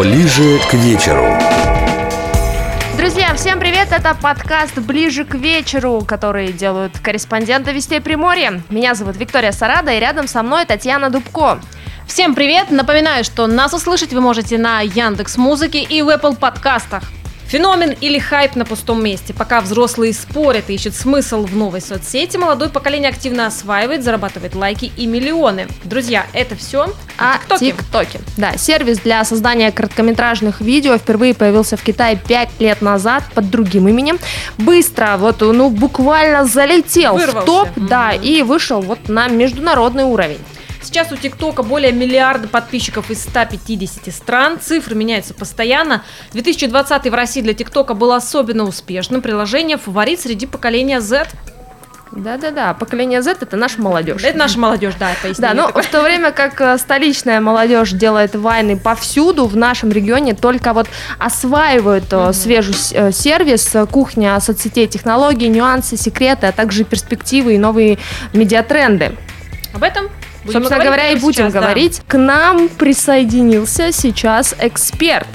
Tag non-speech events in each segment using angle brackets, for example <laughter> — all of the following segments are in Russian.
Ближе к вечеру. Друзья, всем привет! Это подкаст «Ближе к вечеру», который делают корреспонденты Вестей Приморья. Меня зовут Виктория Сарада, и рядом со мной Татьяна Дубко. Всем привет! Напоминаю, что нас услышать вы можете на Яндекс Музыке и в Apple подкастах. Феномен или хайп на пустом месте. Пока взрослые спорят и ищут смысл в новой соцсети, молодое поколение активно осваивает, зарабатывает лайки и миллионы. Друзья, это все о ТикТоке. ТикТоке. Да, сервис для создания короткометражных видео впервые появился в Китае 5 лет назад под другим именем. Быстро, вот, ну, буквально залетел Вырвался. в топ, mm-hmm. да, и вышел вот на международный уровень. Сейчас у ТикТока более миллиарда подписчиков из 150 стран. Цифры меняются постоянно. 2020 в России для ТикТока был особенно успешным. Приложение фаворит среди поколения Z. Да-да-да, поколение Z это наша молодежь. Это наша молодежь, да, поясни. Да, но в то время как э, столичная молодежь делает вайны повсюду, в нашем регионе только вот осваивают mm-hmm. свежий э, сервис, кухня соцсетей, технологии, нюансы, секреты, а также перспективы и новые медиатренды. Об этом Будем Собственно говоря, и будем сейчас, говорить. Да. К нам присоединился сейчас эксперт.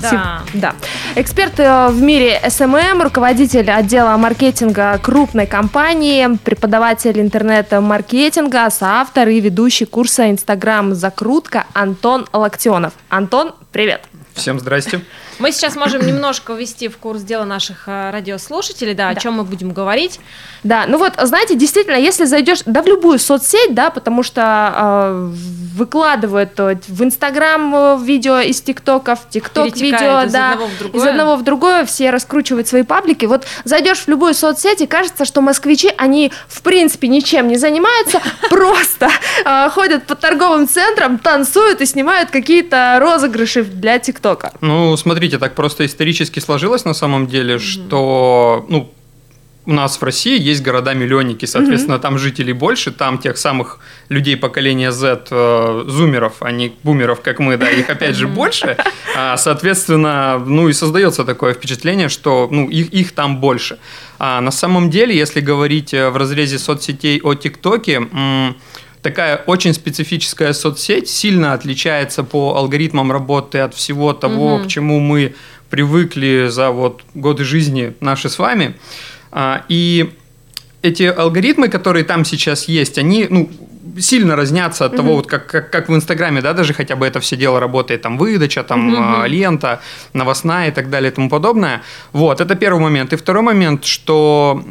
Да. да. Эксперт э, в мире SMM, руководитель отдела маркетинга крупной компании, преподаватель интернет-маркетинга, соавтор и ведущий курса Инстаграм «Закрутка» Антон Локтионов. Антон, привет. Всем здрасте. Мы сейчас можем <clears throat> немножко ввести в курс дела наших э, радиослушателей, да, да, о чем мы будем говорить. Да, ну вот, знаете, действительно, если зайдешь, да, в любую соцсеть, да, потому что э, выкладывают то, в Инстаграм э, видео из ТикТоков, ТикТок видео, из да, одного из одного в другое, все раскручивают свои паблики. Вот зайдешь в любую соцсеть и кажется, что москвичи, они в принципе ничем не занимаются, <laughs> просто э, ходят по торговым центрам, танцуют и снимают какие-то розыгрыши для ТикТока. Ну, смотри, смотрите, так просто исторически сложилось на самом деле, mm-hmm. что ну, у нас в России есть города-миллионники, соответственно, mm-hmm. там жителей больше, там тех самых людей поколения Z, э, зумеров, а не бумеров, как мы, да, их опять же больше, а, соответственно, ну и создается такое впечатление, что ну, их, их там больше. А на самом деле, если говорить э, в разрезе соцсетей о ТикТоке, м- такая очень специфическая соцсеть, сильно отличается по алгоритмам работы от всего того, угу. к чему мы привыкли за вот годы жизни наши с вами. А, и эти алгоритмы, которые там сейчас есть, они, ну, сильно разнятся от mm-hmm. того, вот как, как, как в Инстаграме, да, даже хотя бы это все дело работает, там выдача, там mm-hmm. лента, новостная и так далее и тому подобное. Вот, это первый момент. И второй момент, что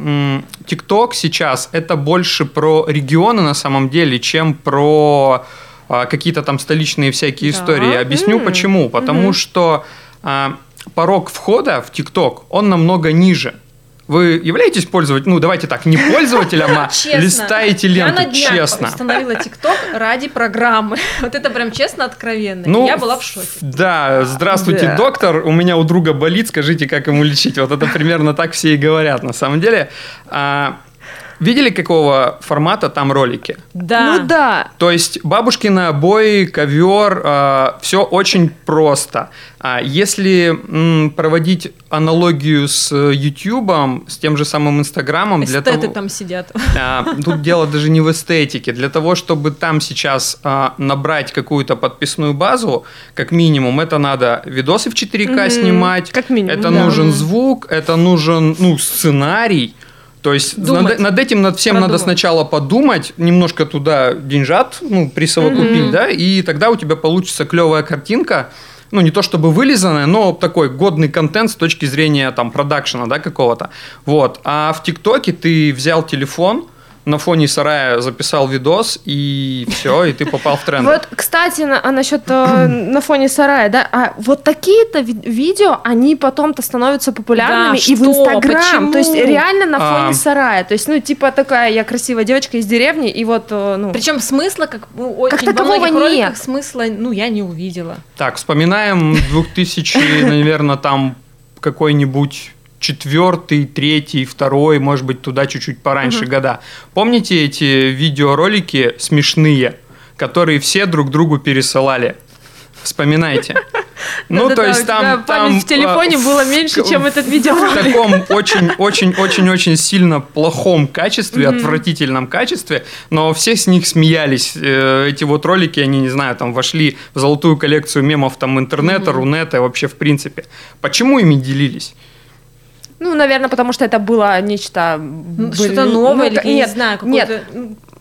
ТикТок сейчас это больше про регионы на самом деле, чем про а, какие-то там столичные всякие да. истории. Объясню mm-hmm. почему. Потому mm-hmm. что а, порог входа в ТикТок, он намного ниже. Вы являетесь пользователем, ну давайте так, не пользователем, а <laughs> листаете ленту, Я на днях честно. установила ТикТок ради программы. <laughs> Вот это прям честно, откровенно. Ну, Я была в шоке. Да, здравствуйте, да. доктор. У меня у друга болит, скажите, как ему лечить. Вот это примерно так все и говорят на самом деле. А, Видели, какого формата там ролики? Да. Ну да. То есть бабушкины обои, ковер, э, все очень просто. А если м, проводить аналогию с YouTube, с тем же самым Инстаграмом, для того, там сидят. <laughs> А, тут дело даже не в эстетике. Для того, чтобы там сейчас а, набрать какую-то подписную базу, как минимум, это надо видосы в 4К mm-hmm. снимать. Как минимум. Это да. нужен звук, это нужен ну сценарий. То есть над, над этим, над всем Продумать. надо сначала подумать, немножко туда деньжат, ну, присовокупить, mm-hmm. да, и тогда у тебя получится клевая картинка, ну, не то чтобы вылизанная, но такой годный контент с точки зрения, там, продакшена, да, какого-то. Вот. А в ТикТоке ты взял телефон, на фоне сарая записал видос, и все, и ты попал в <laughs> тренд. Вот, кстати, на, а насчет э, на фоне сарая, да, а вот такие-то ви- видео, они потом-то становятся популярными да, и что? в Инстаграм. То есть реально на фоне а... сарая. То есть, ну, типа такая, я красивая девочка из деревни, и вот, э, ну... Причем смысла, как, ну, очень, как такового нет. смысла, ну, я не увидела. Так, вспоминаем 2000, <laughs> наверное, там какой-нибудь четвертый, третий, второй, может быть, туда чуть-чуть пораньше угу. года. Помните эти видеоролики смешные, которые все друг другу пересылали? Вспоминайте. <laughs> Ну, то есть там... Память в телефоне было меньше, чем этот видеоролик. В таком очень-очень-очень-очень сильно плохом качестве, отвратительном качестве, но все с них смеялись. Э, эти вот ролики, они, не знаю, там вошли в золотую коллекцию мемов там интернета, рунета, вообще в принципе. Почему ими делились? Ну, наверное, потому что это было нечто... Ну, что-то новое, ну, или, нет, не знаю, нет,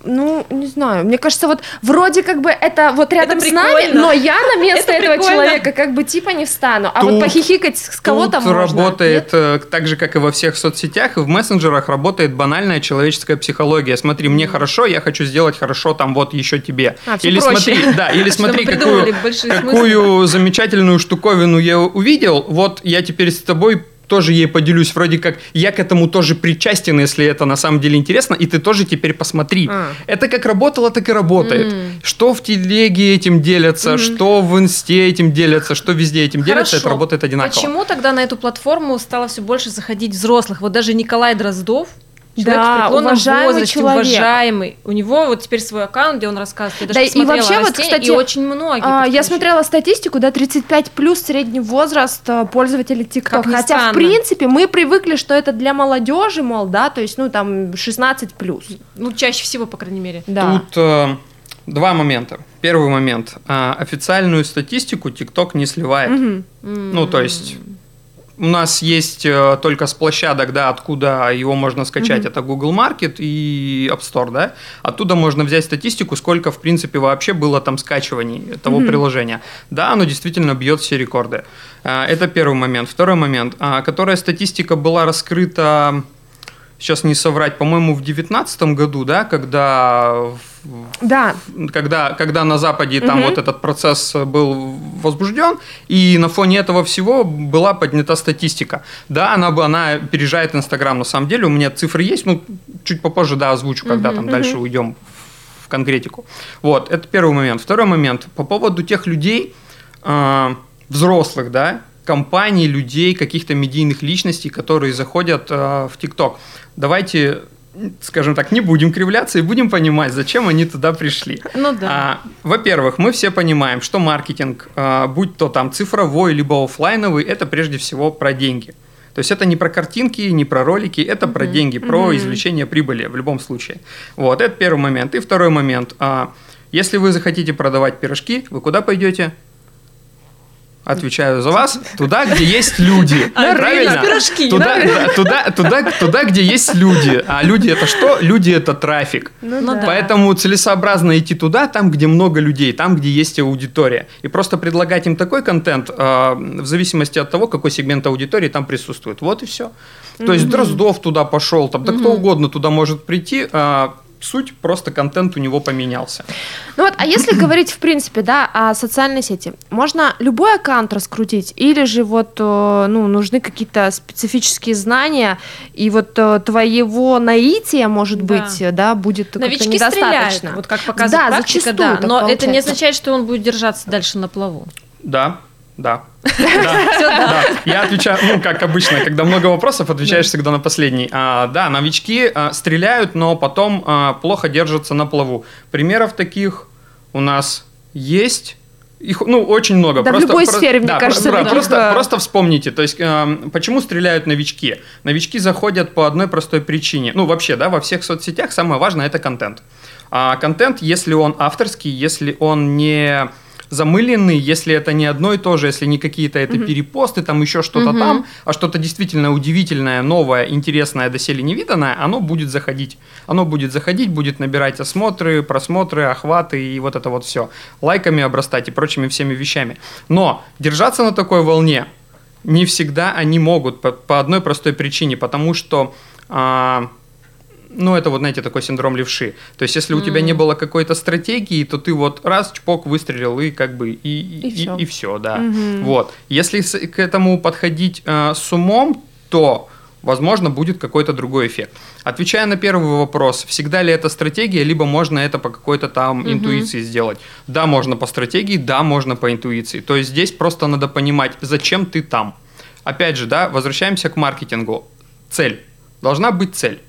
ну, не знаю. Мне кажется, вот вроде как бы это вот рядом это с нами, но я на место это этого прикольно. человека как бы типа не встану. А тут, вот похихикать с кого-то можно. работает нет? Э, так же, как и во всех соцсетях, и в мессенджерах работает банальная человеческая психология. Смотри, мне хорошо, я хочу сделать хорошо там вот еще тебе. А, или проще. смотри, да, или <laughs> смотри, какую, какую замечательную штуковину я увидел, вот я теперь с тобой тоже ей поделюсь, вроде как я к этому тоже причастен, если это на самом деле интересно, и ты тоже теперь посмотри. А. Это как работало, так и работает. Mm. Что в телеге этим делятся, mm. что в инсте этим делятся, что везде этим Хорошо. делятся, это работает одинаково. Почему тогда на эту платформу стало все больше заходить взрослых? Вот даже Николай Дроздов, Человек да, в уважаемый возрасте, человек. уважаемый. У него вот теперь свой аккаунт, где он рассказывает. Я даже да, и вообще вот, кстати, и очень многие. А, я смотрела статистику, да, 35 плюс средний возраст а, пользователей TikTok. Хотя, странно. в принципе, мы привыкли, что это для молодежи, мол, да, то есть, ну, там, 16 плюс. Ну, чаще всего, по крайней мере. Да. Тут э, два момента. Первый момент. Э, официальную статистику TikTok не сливает. Угу. Ну, то есть у нас есть э, только с площадок, да, откуда его можно скачать, mm-hmm. это Google Market и App Store, да. Оттуда можно взять статистику, сколько, в принципе, вообще было там скачиваний того mm-hmm. приложения. Да, оно действительно бьет все рекорды. Э, это первый момент. Второй момент, а, которая статистика была раскрыта сейчас не соврать, по-моему, в 2019 году, да, когда да. Когда, когда на Западе там угу. вот этот процесс был возбужден, и на фоне этого всего была поднята статистика. Да, она, она опережает Инстаграм на самом деле. У меня цифры есть, ну, чуть попозже, да, озвучу, когда угу, там угу. дальше уйдем в конкретику. Вот, это первый момент. Второй момент. По поводу тех людей, э, взрослых, да, компаний, людей, каких-то медийных личностей, которые заходят э, в ТикТок. Давайте скажем так, не будем кривляться и будем понимать, зачем они туда пришли. Ну да. А, во-первых, мы все понимаем, что маркетинг, а, будь то там цифровой либо офлайновый, это прежде всего про деньги. То есть это не про картинки, не про ролики, это mm-hmm. про деньги, про mm-hmm. извлечение прибыли в любом случае. Вот, это первый момент. И второй момент. А, если вы захотите продавать пирожки, вы куда пойдете? Отвечаю за вас. Туда, где есть люди. А, правильно? Пирожки, туда, да, туда, туда, туда, где есть люди. А люди это что? Люди это трафик. Ну, ну, да. Поэтому целесообразно идти туда, там, где много людей, там, где есть аудитория. И просто предлагать им такой контент э, в зависимости от того, какой сегмент аудитории там присутствует. Вот и все. То есть Дроздов туда пошел, там, да кто угодно туда может прийти. Э, суть, просто контент у него поменялся. Ну вот, а если <clears throat> говорить, в принципе, да, о социальной сети, можно любой аккаунт раскрутить, или же вот, э, ну, нужны какие-то специфические знания, и вот э, твоего наития, может да. быть, да, будет как-то недостаточно. Стреляют, вот как показывает да, практика, зачастую да, но получается. это не означает, что он будет держаться дальше на плаву. Да, <laughs> да. Да, Я отвечаю, ну, как обычно, когда много вопросов, отвечаешь всегда на последний. А, да, новички а, стреляют, но потом а, плохо держатся на плаву. Примеров таких у нас есть. Их, ну, очень много. Да, просто, в любой про, сфере, мне да, кажется. Про, просто, просто вспомните, то есть, э, почему стреляют новички? Новички заходят по одной простой причине. Ну, вообще, да, во всех соцсетях самое важное – это контент. А контент, если он авторский, если он не замыленный, если это не одно и то же, если не какие-то это угу. перепосты, там еще что-то угу. там, а что-то действительно удивительное, новое, интересное, доселе невиданное, оно будет заходить. Оно будет заходить, будет набирать осмотры, просмотры, охваты и вот это вот все. Лайками обрастать и прочими всеми вещами. Но держаться на такой волне не всегда они могут по, по одной простой причине, потому что... А, ну, это вот, знаете, такой синдром левши. То есть, если mm. у тебя не было какой-то стратегии, то ты вот раз, чпок, выстрелил, и как бы, и, и, и, все. и, и все, да. Mm-hmm. Вот. Если к этому подходить э, с умом, то возможно, будет какой-то другой эффект. Отвечая на первый вопрос, всегда ли это стратегия, либо можно это по какой-то там угу. интуиции сделать. Да, можно по стратегии, да, можно по интуиции. То есть здесь просто надо понимать, зачем ты там. Опять же, да, возвращаемся к маркетингу. Цель. Должна быть цель.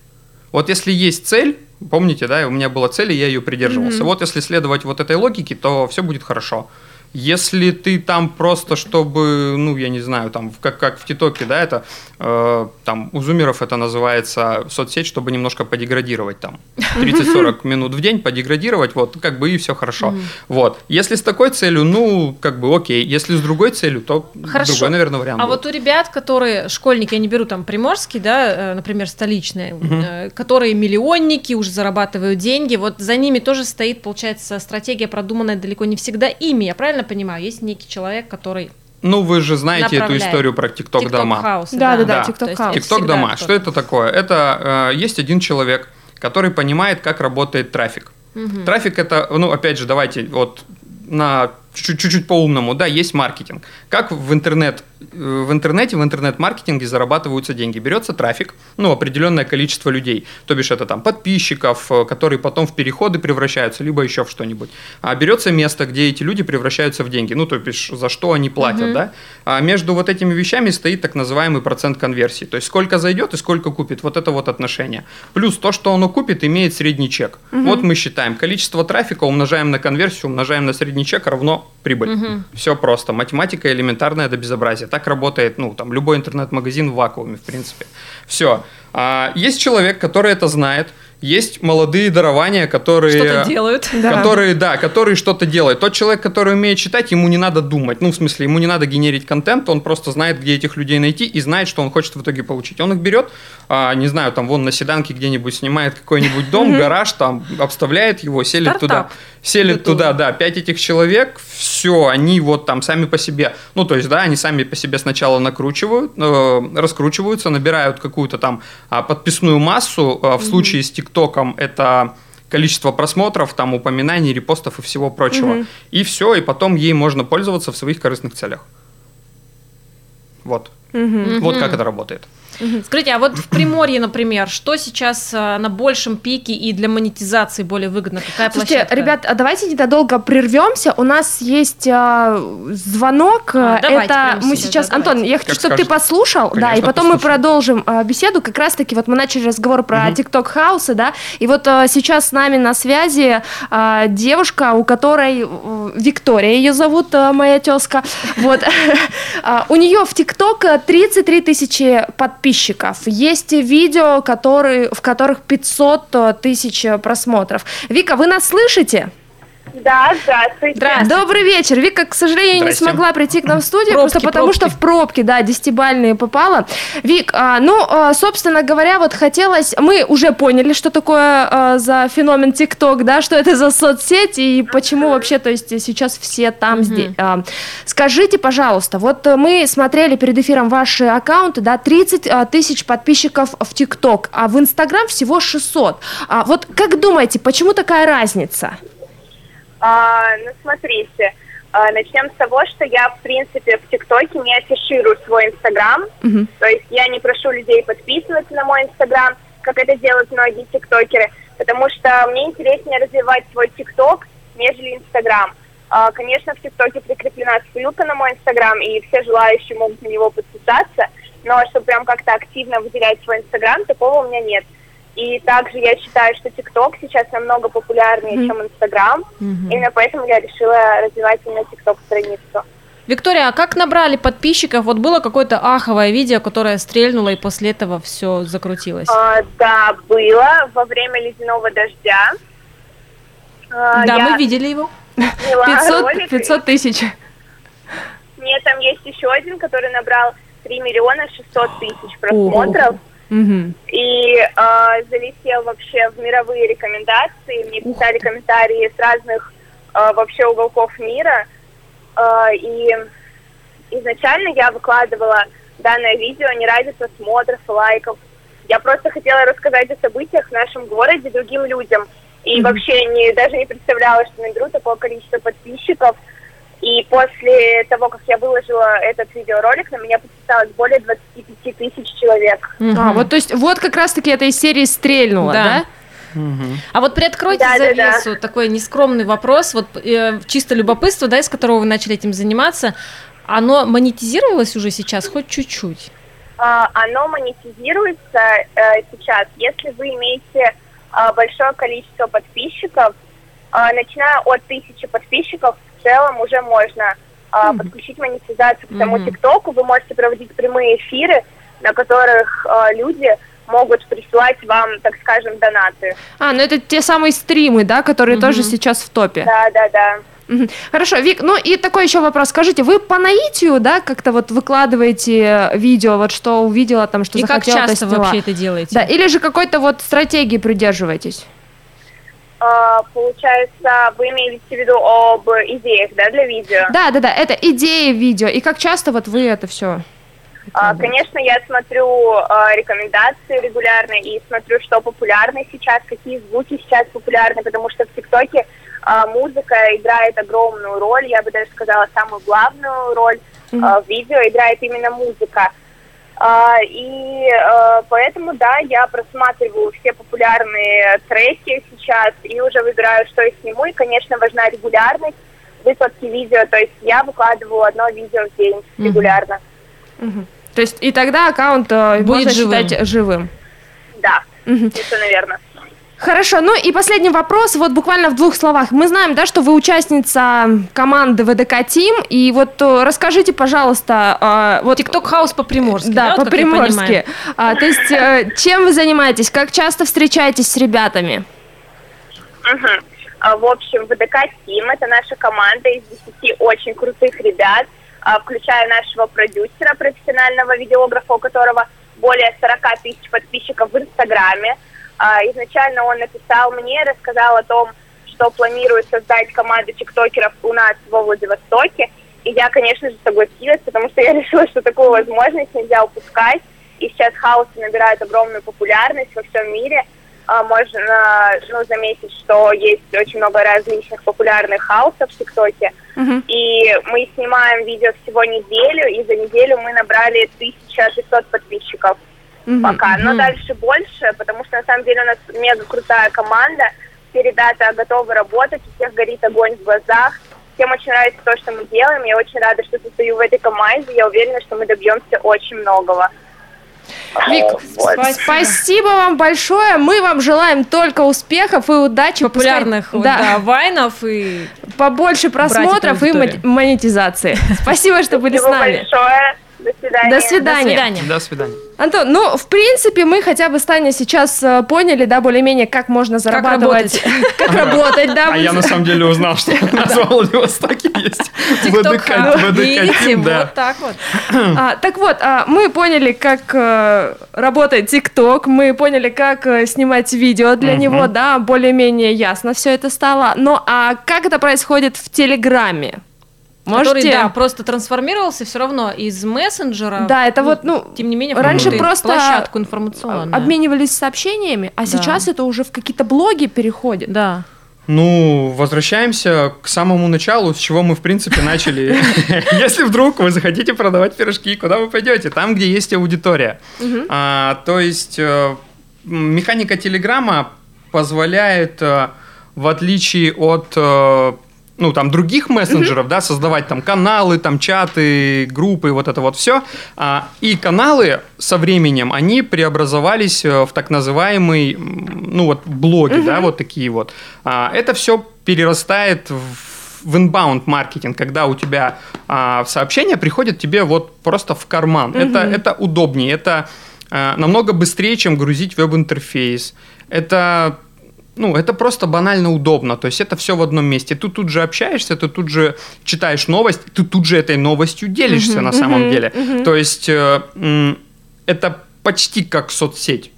Вот если есть цель, помните, да, у меня была цель, и я ее придерживался. Mm-hmm. Вот если следовать вот этой логике, то все будет хорошо. Если ты там просто, чтобы, ну, я не знаю, там, как, как в ТикТоке, да, это, э, там, у зумеров это называется соцсеть, чтобы немножко подеградировать там. <laughs> 30-40 минут в день подеградировать, вот, как бы и все хорошо. Вот. Если с такой целью, ну, как бы окей. Если с другой целью, то хорошо. другой, наверное, вариант А будет. вот у ребят, которые, школьники, я не беру там приморский, да, э, например, столичные, mm-hmm. которые миллионники, уже зарабатывают деньги, вот за ними тоже стоит, получается, стратегия, продуманная далеко не всегда ими, я правильно понимаю? Есть некий человек, который ну, вы же знаете эту историю про TikTok дома. Да, да, да, TikTok House. TikTok дома. Что это такое? Это э, есть один человек, который понимает, как работает трафик. Угу. Трафик это, ну, опять же, давайте вот на чуть-чуть по-умному, да, есть маркетинг. Как в интернет в интернете, в интернет-маркетинге зарабатываются деньги. Берется трафик, ну, определенное количество людей, то бишь это там подписчиков, э, которые потом в переходы превращаются, либо еще в что-нибудь. А берется место, где эти люди превращаются в деньги, ну, то бишь за что они платят, угу. да. А между вот этими вещами стоит так называемый процент конверсии, то есть сколько зайдет и сколько купит, вот это вот отношение. Плюс то, что оно купит, имеет средний чек. Угу. Вот мы считаем, количество трафика умножаем на конверсию, умножаем на средний чек равно прибыль. Угу. Все просто, математика элементарная до безобразия. Так работает, ну, там, любой интернет-магазин в вакууме, в принципе. Все. А, есть человек, который это знает, есть молодые дарования, которые... Что-то делают. Которые, да, которые что-то делают. Тот человек, который умеет читать, ему не надо думать. Ну, в смысле, ему не надо генерить контент, он просто знает, где этих людей найти и знает, что он хочет в итоге получить. Он их берет, а, не знаю, там, вон на седанке где-нибудь снимает какой-нибудь дом, гараж, там, обставляет его, селит туда. Селит туда, да, пять этих человек, все, они вот там сами по себе, ну, то есть, да, они сами по себе сначала накручивают, э, раскручиваются, набирают какую-то там а, подписную массу, а, в случае с ТикТоком это количество просмотров, там упоминаний, репостов и всего прочего. Угу. И все, и потом ей можно пользоваться в своих корыстных целях. Вот. Угу. Вот как это работает. Скажите, а вот в Приморье, например, что сейчас э, на большем пике и для монетизации более выгодно? Какая Слушайте, площадка? ребят, а давайте ненадолго прервемся. У нас есть а, звонок. А, Это мы сейчас, да, Антон, я хочу, чтобы ты послушал, Конечно, да, и потом послушаю. мы продолжим а, беседу. Как раз-таки вот мы начали разговор про угу. TikTok хаусы, да, и вот а, сейчас с нами на связи а, девушка, у которой Виктория ее зовут, а, моя тезка, вот, <laughs> а, у нее в TikTok 33 тысячи подписчиков подписчиков. Есть видео, которые, в которых 500 э, тысяч просмотров. Вика, вы нас слышите? Да, здравствуйте. здравствуйте. Добрый вечер. Вика, к сожалению, не смогла прийти к нам в студию, пробки, просто потому пробки. что в пробке, да, десятибальные попала. Вик, а, ну, а, собственно говоря, вот хотелось... Мы уже поняли, что такое а, за феномен ТикТок, да, что это за соцсеть и почему вообще, то есть сейчас все там, угу. здесь. Скажите, пожалуйста, вот мы смотрели перед эфиром ваши аккаунты, да, 30 а, тысяч подписчиков в ТикТок, а в Инстаграм всего 600. А, вот как думаете, почему такая разница? А, ну, смотрите, а, начнем с того, что я, в принципе, в ТикТоке не афиширую свой Инстаграм. Mm-hmm. То есть я не прошу людей подписываться на мой Инстаграм, как это делают многие тиктокеры, потому что мне интереснее развивать свой ТикТок, нежели Инстаграм. А, конечно, в ТикТоке прикреплена ссылка на мой Инстаграм, и все желающие могут на него подписаться, но чтобы прям как-то активно выделять свой Инстаграм, такого у меня нет. И также я считаю, что ТикТок сейчас намного популярнее, mm-hmm. чем Инстаграм. Mm-hmm. Именно поэтому я решила развивать именно ТикТок страницу. Виктория, а как набрали подписчиков? Вот было какое-то аховое видео, которое стрельнуло, и после этого все закрутилось? А, да, было во время ледяного дождя. А, да, мы видели его. 500, 500 <laughs> тысяч. Нет, там есть еще один, который набрал 3 миллиона 600 тысяч просмотров. О. Угу. И э, залетел вообще в мировые рекомендации. Мне писали комментарии с разных э, вообще уголков мира. Э, и изначально я выкладывала данное видео не ради просмотров лайков. Я просто хотела рассказать о событиях в нашем городе другим людям. И mm-hmm. вообще не, даже не представляла, что наберу такое количество подписчиков. И после того, как я выложила этот видеоролик, на меня подписалось более 25 тысяч человек. Угу. А, вот то есть вот как раз-таки эта из серии стрельнула, да? да? Угу. А вот приоткройте да, завесу, да, да. такой нескромный вопрос, вот э, чисто любопытство, да, из которого вы начали этим заниматься, оно монетизировалось уже сейчас хоть чуть-чуть? А, оно монетизируется э, сейчас, если вы имеете э, большое количество подписчиков, э, начиная от тысячи подписчиков, целом уже можно а, подключить монетизацию к тому ТикТоку. Вы можете проводить прямые эфиры, на которых а, люди могут присылать вам, так скажем, донаты. А, ну это те самые стримы, да, которые тоже сейчас в топе. Да, да, да. Хорошо, Вик, ну и такой еще вопрос. Скажите, вы по наитию, да, как-то вот выкладываете видео, вот что увидела там, что и захотела, как часто вы вообще это делаете? Да, или же какой-то вот стратегии придерживаетесь? А, получается, вы имеете в виду об идеях, да, для видео? Да, да, да, это идеи видео. И как часто вот вы это все? А, конечно, я смотрю а, рекомендации регулярно и смотрю, что популярно сейчас, какие звуки сейчас популярны, потому что в ТикТоке музыка играет огромную роль, я бы даже сказала, самую главную роль mm-hmm. в видео играет именно музыка. А, и а, поэтому, да, я просматриваю все популярные треки сейчас и уже выбираю, что я сниму. И, конечно, важна регулярность выкладки видео. То есть я выкладываю одно видео в день mm-hmm. регулярно. Mm-hmm. То есть и тогда аккаунт э, Будет можно живым. считать живым? Да, mm-hmm. это, наверное. Хорошо, ну и последний вопрос, вот буквально в двух словах. Мы знаем, да, что вы участница команды ВДК Тим, и вот э, расскажите, пожалуйста, э, вот... TikTok Хаус по-приморски, да? Да, вот по-приморски. А, то есть, э, чем вы занимаетесь, как часто встречаетесь с ребятами? Угу. В общем, ВДК Тим – это наша команда из 10 очень крутых ребят, а, включая нашего продюсера, профессионального видеографа, у которого более 40 тысяч подписчиков в Инстаграме, а, изначально он написал мне, рассказал о том, что планирует создать команду тиктокеров у нас во Владивостоке. И я, конечно же, согласилась, потому что я <laughs> решила, что такую возможность нельзя упускать. И сейчас хаос набирает огромную популярность во всем мире. А, можно ну, заметить, что есть очень много различных популярных хаусов в ТикТоке. Uh-huh. И мы снимаем видео всего неделю, и за неделю мы набрали 1500 подписчиков mm-hmm. пока. Но mm-hmm. дальше больше, потому что на самом деле у нас мега крутая команда. Все ребята готовы работать, у всех горит огонь в глазах. Всем очень нравится то, что мы делаем. Я очень рада, что состою в этой команде. Я уверена, что мы добьемся очень многого. Вик, вот. спасибо вам большое. Мы вам желаем только успехов и удачи. Популярных Пускай, да. Да, вайнов и побольше просмотров и монетизации. <laughs> Спасибо, что были с нами. большое. До свидания. До свидания. До свидания. Антон, ну, в принципе, мы хотя бы с Таней сейчас э, поняли, да, более-менее, как можно зарабатывать. <laughs> Как работать, да. А я на самом деле узнал, что <laughs> у нас в Владивостоке есть ВДК. вот так вот. А, так вот, а, мы поняли, как э, работает ТикТок, мы поняли, как э, снимать видео для него, да, более-менее ясно все это стало. Но а как это происходит в Телеграме? Можете... Который, да, просто трансформировался все равно из мессенджера. Да, это ну, вот, ну, тем не менее, раньше просто площадку информационную. Обменивались сообщениями, а да. сейчас это уже в какие-то блоги переходит. Да. Ну, возвращаемся к самому началу, с чего мы, в принципе, начали. <laughs> Если вдруг вы захотите продавать пирожки, куда вы пойдете? Там, где есть аудитория. А, то есть э, механика Телеграма позволяет, э, в отличие от э, ну, там, других мессенджеров, mm-hmm. да, создавать там каналы, там, чаты, группы, вот это вот все. А, и каналы со временем, они преобразовались э, в так называемый, ну, вот, блоги, mm-hmm. да, вот такие вот. А, это все перерастает в в inbound маркетинг, когда у тебя а, сообщение приходит тебе вот просто в карман. Mm-hmm. Это, это удобнее, это а, намного быстрее, чем грузить веб-интерфейс. Это ну, это просто банально удобно. То есть это все в одном месте. Ты тут же общаешься, ты тут же читаешь новость, ты тут же этой новостью делишься uh-huh, на самом uh-huh, деле. Uh-huh. То есть э, это почти как соцсеть.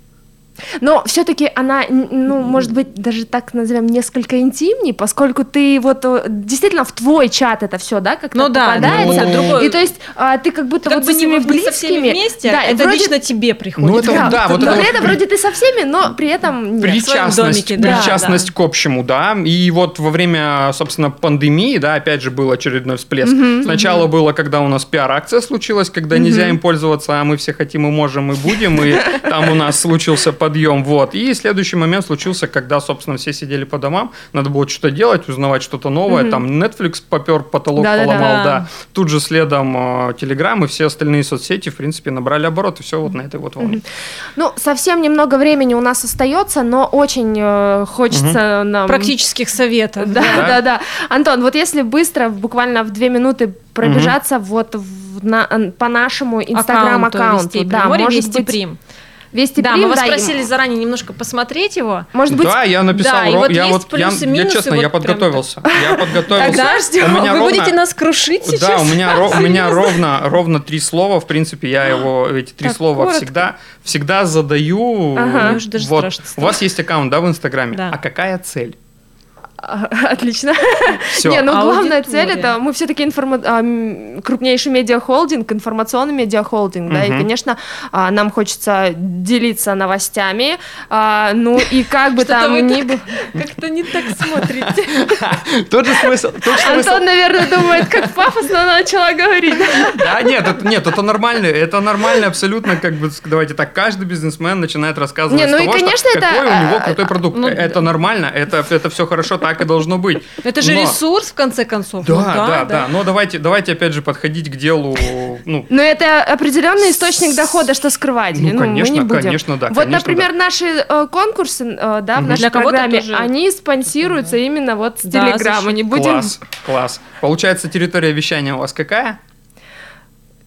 Но все-таки она, ну, может быть, даже так назовем, несколько интимнее, поскольку ты вот э, действительно в твой чат это все, да, как-то ну, да, попадается. Ну, другой... И то есть а, ты как будто как вот бы со своими близкими... со всеми вместе, да, это вроде... лично тебе приходит. Ну, это, да, да, вот но это при этом вроде ты со всеми, но при этом нет. Причастность, домике, да, причастность да. к общему, да. И вот во время, собственно, пандемии, да, опять же был очередной всплеск. Угу, Сначала угу. было, когда у нас пиар-акция случилась, когда угу. нельзя им пользоваться, а мы все хотим и можем и будем, и там у нас случился подъем, вот. И следующий момент случился, когда, собственно, все сидели по домам, надо было что-то делать, узнавать что-то новое, угу. там Netflix попер, потолок да, поломал, да, да. да. Тут же следом э, Telegram и все остальные соцсети, в принципе, набрали обороты, все вот на этой вот волне. Ну, совсем немного времени у нас остается, но очень э, хочется угу. нам... Практических советов. Да, да, да, да. Антон, вот если быстро, буквально в две минуты пробежаться угу. вот в, на, по нашему инстаграм-аккаунту. Да, может Вести быть, Прим. Вести да, Прим, мы вас да, просили заранее немножко посмотреть его. Может быть, да, я написал, да, ро... вот я вот плюсы, я, я честно, вот я подготовился, я подготовился. Тогда ждем. У меня Вы ровно... будете нас крушить сейчас. Да, у меня у меня ровно ровно три слова, в принципе, я его эти три слова всегда всегда задаю. Ага. Вот у вас есть аккаунт, да, в Инстаграме. А какая цель? <laughs> Отлично. Все. Не, ну главная цель это мы все-таки информа... А, крупнейший медиахолдинг, информационный медиахолдинг, да, и, конечно, а, нам хочется делиться новостями, а, ну и как бы там ни было... Как-то не так смотрите. <laughs> Тот же смысл. Антон, наверное, думает, как пафосно начала говорить. Да, нет, нет, это нормально, это нормально абсолютно, как бы, давайте так, каждый бизнесмен начинает рассказывать не, ну это... какой у него крутой продукт. Ну это нормально, это, это все хорошо, так и должно быть. Это же Но... ресурс, в конце концов. Да, ну, да, да, да, да. Но давайте, давайте опять же подходить к делу. Ну, Но это определенный источник дохода, что скрывать. Ну, ну конечно, мы не будем. конечно, да. Вот, конечно, например, да. наши э, конкурсы э, да, в угу. нашей Для программе, тоже... они спонсируются да. именно вот с да, Телеграма. Не будем... Класс, класс. Получается, территория вещания у вас какая?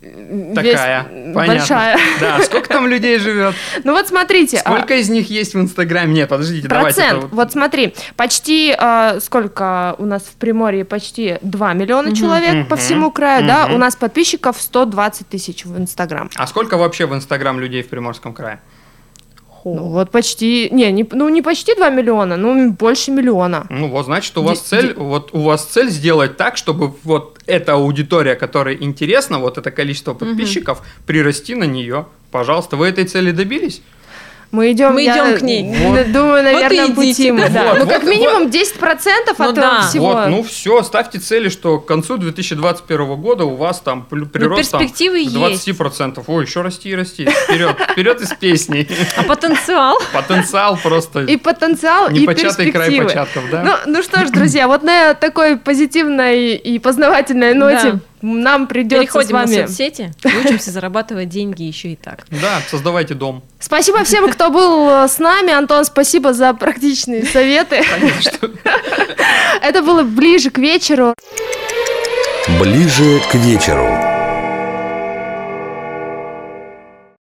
Такая, Весь... понятно. Большая. Да, сколько там людей живет? <laughs> Ну вот смотрите. А сколько а... из них есть в Инстаграме? Нет, подождите, Процент. давайте. Процент. Вот смотри, почти, э, сколько у нас в Приморье? Почти 2 миллиона угу. человек угу. по всему краю, угу. да? У нас подписчиков 120 тысяч в Инстаграм. А сколько вообще в Инстаграм людей в Приморском крае? Ну, вот почти, не, не, ну не почти 2 миллиона, ну больше миллиона. Ну вот, значит, у вас цель, вот у вас цель сделать так, чтобы вот эта аудитория, которая интересна, вот это количество подписчиков, угу. прирасти на нее. Пожалуйста, вы этой цели добились? Мы идем, мы идем к ней. Вот. Думаю, наверное, вот пути мы. Да. Вот, ну, как вот, минимум вот. 10% ну, от да. всего. Вот, ну все, ставьте цели, что к концу 2021 года у вас там прирост ну, там, 20%. Есть. Ой, еще расти и расти. Вперед, вперед из песни. А потенциал? Потенциал просто. И потенциал, и перспективы. край початков, да? Ну, ну что ж, друзья, вот на такой позитивной и познавательной ноте нам придется Переходим с вами... на соцсети, учимся зарабатывать деньги еще и так. Да, создавайте дом. Спасибо всем, кто был э, с нами. Антон, спасибо за практичные советы. Конечно. <laughs> Это было ближе к вечеру. Ближе к вечеру.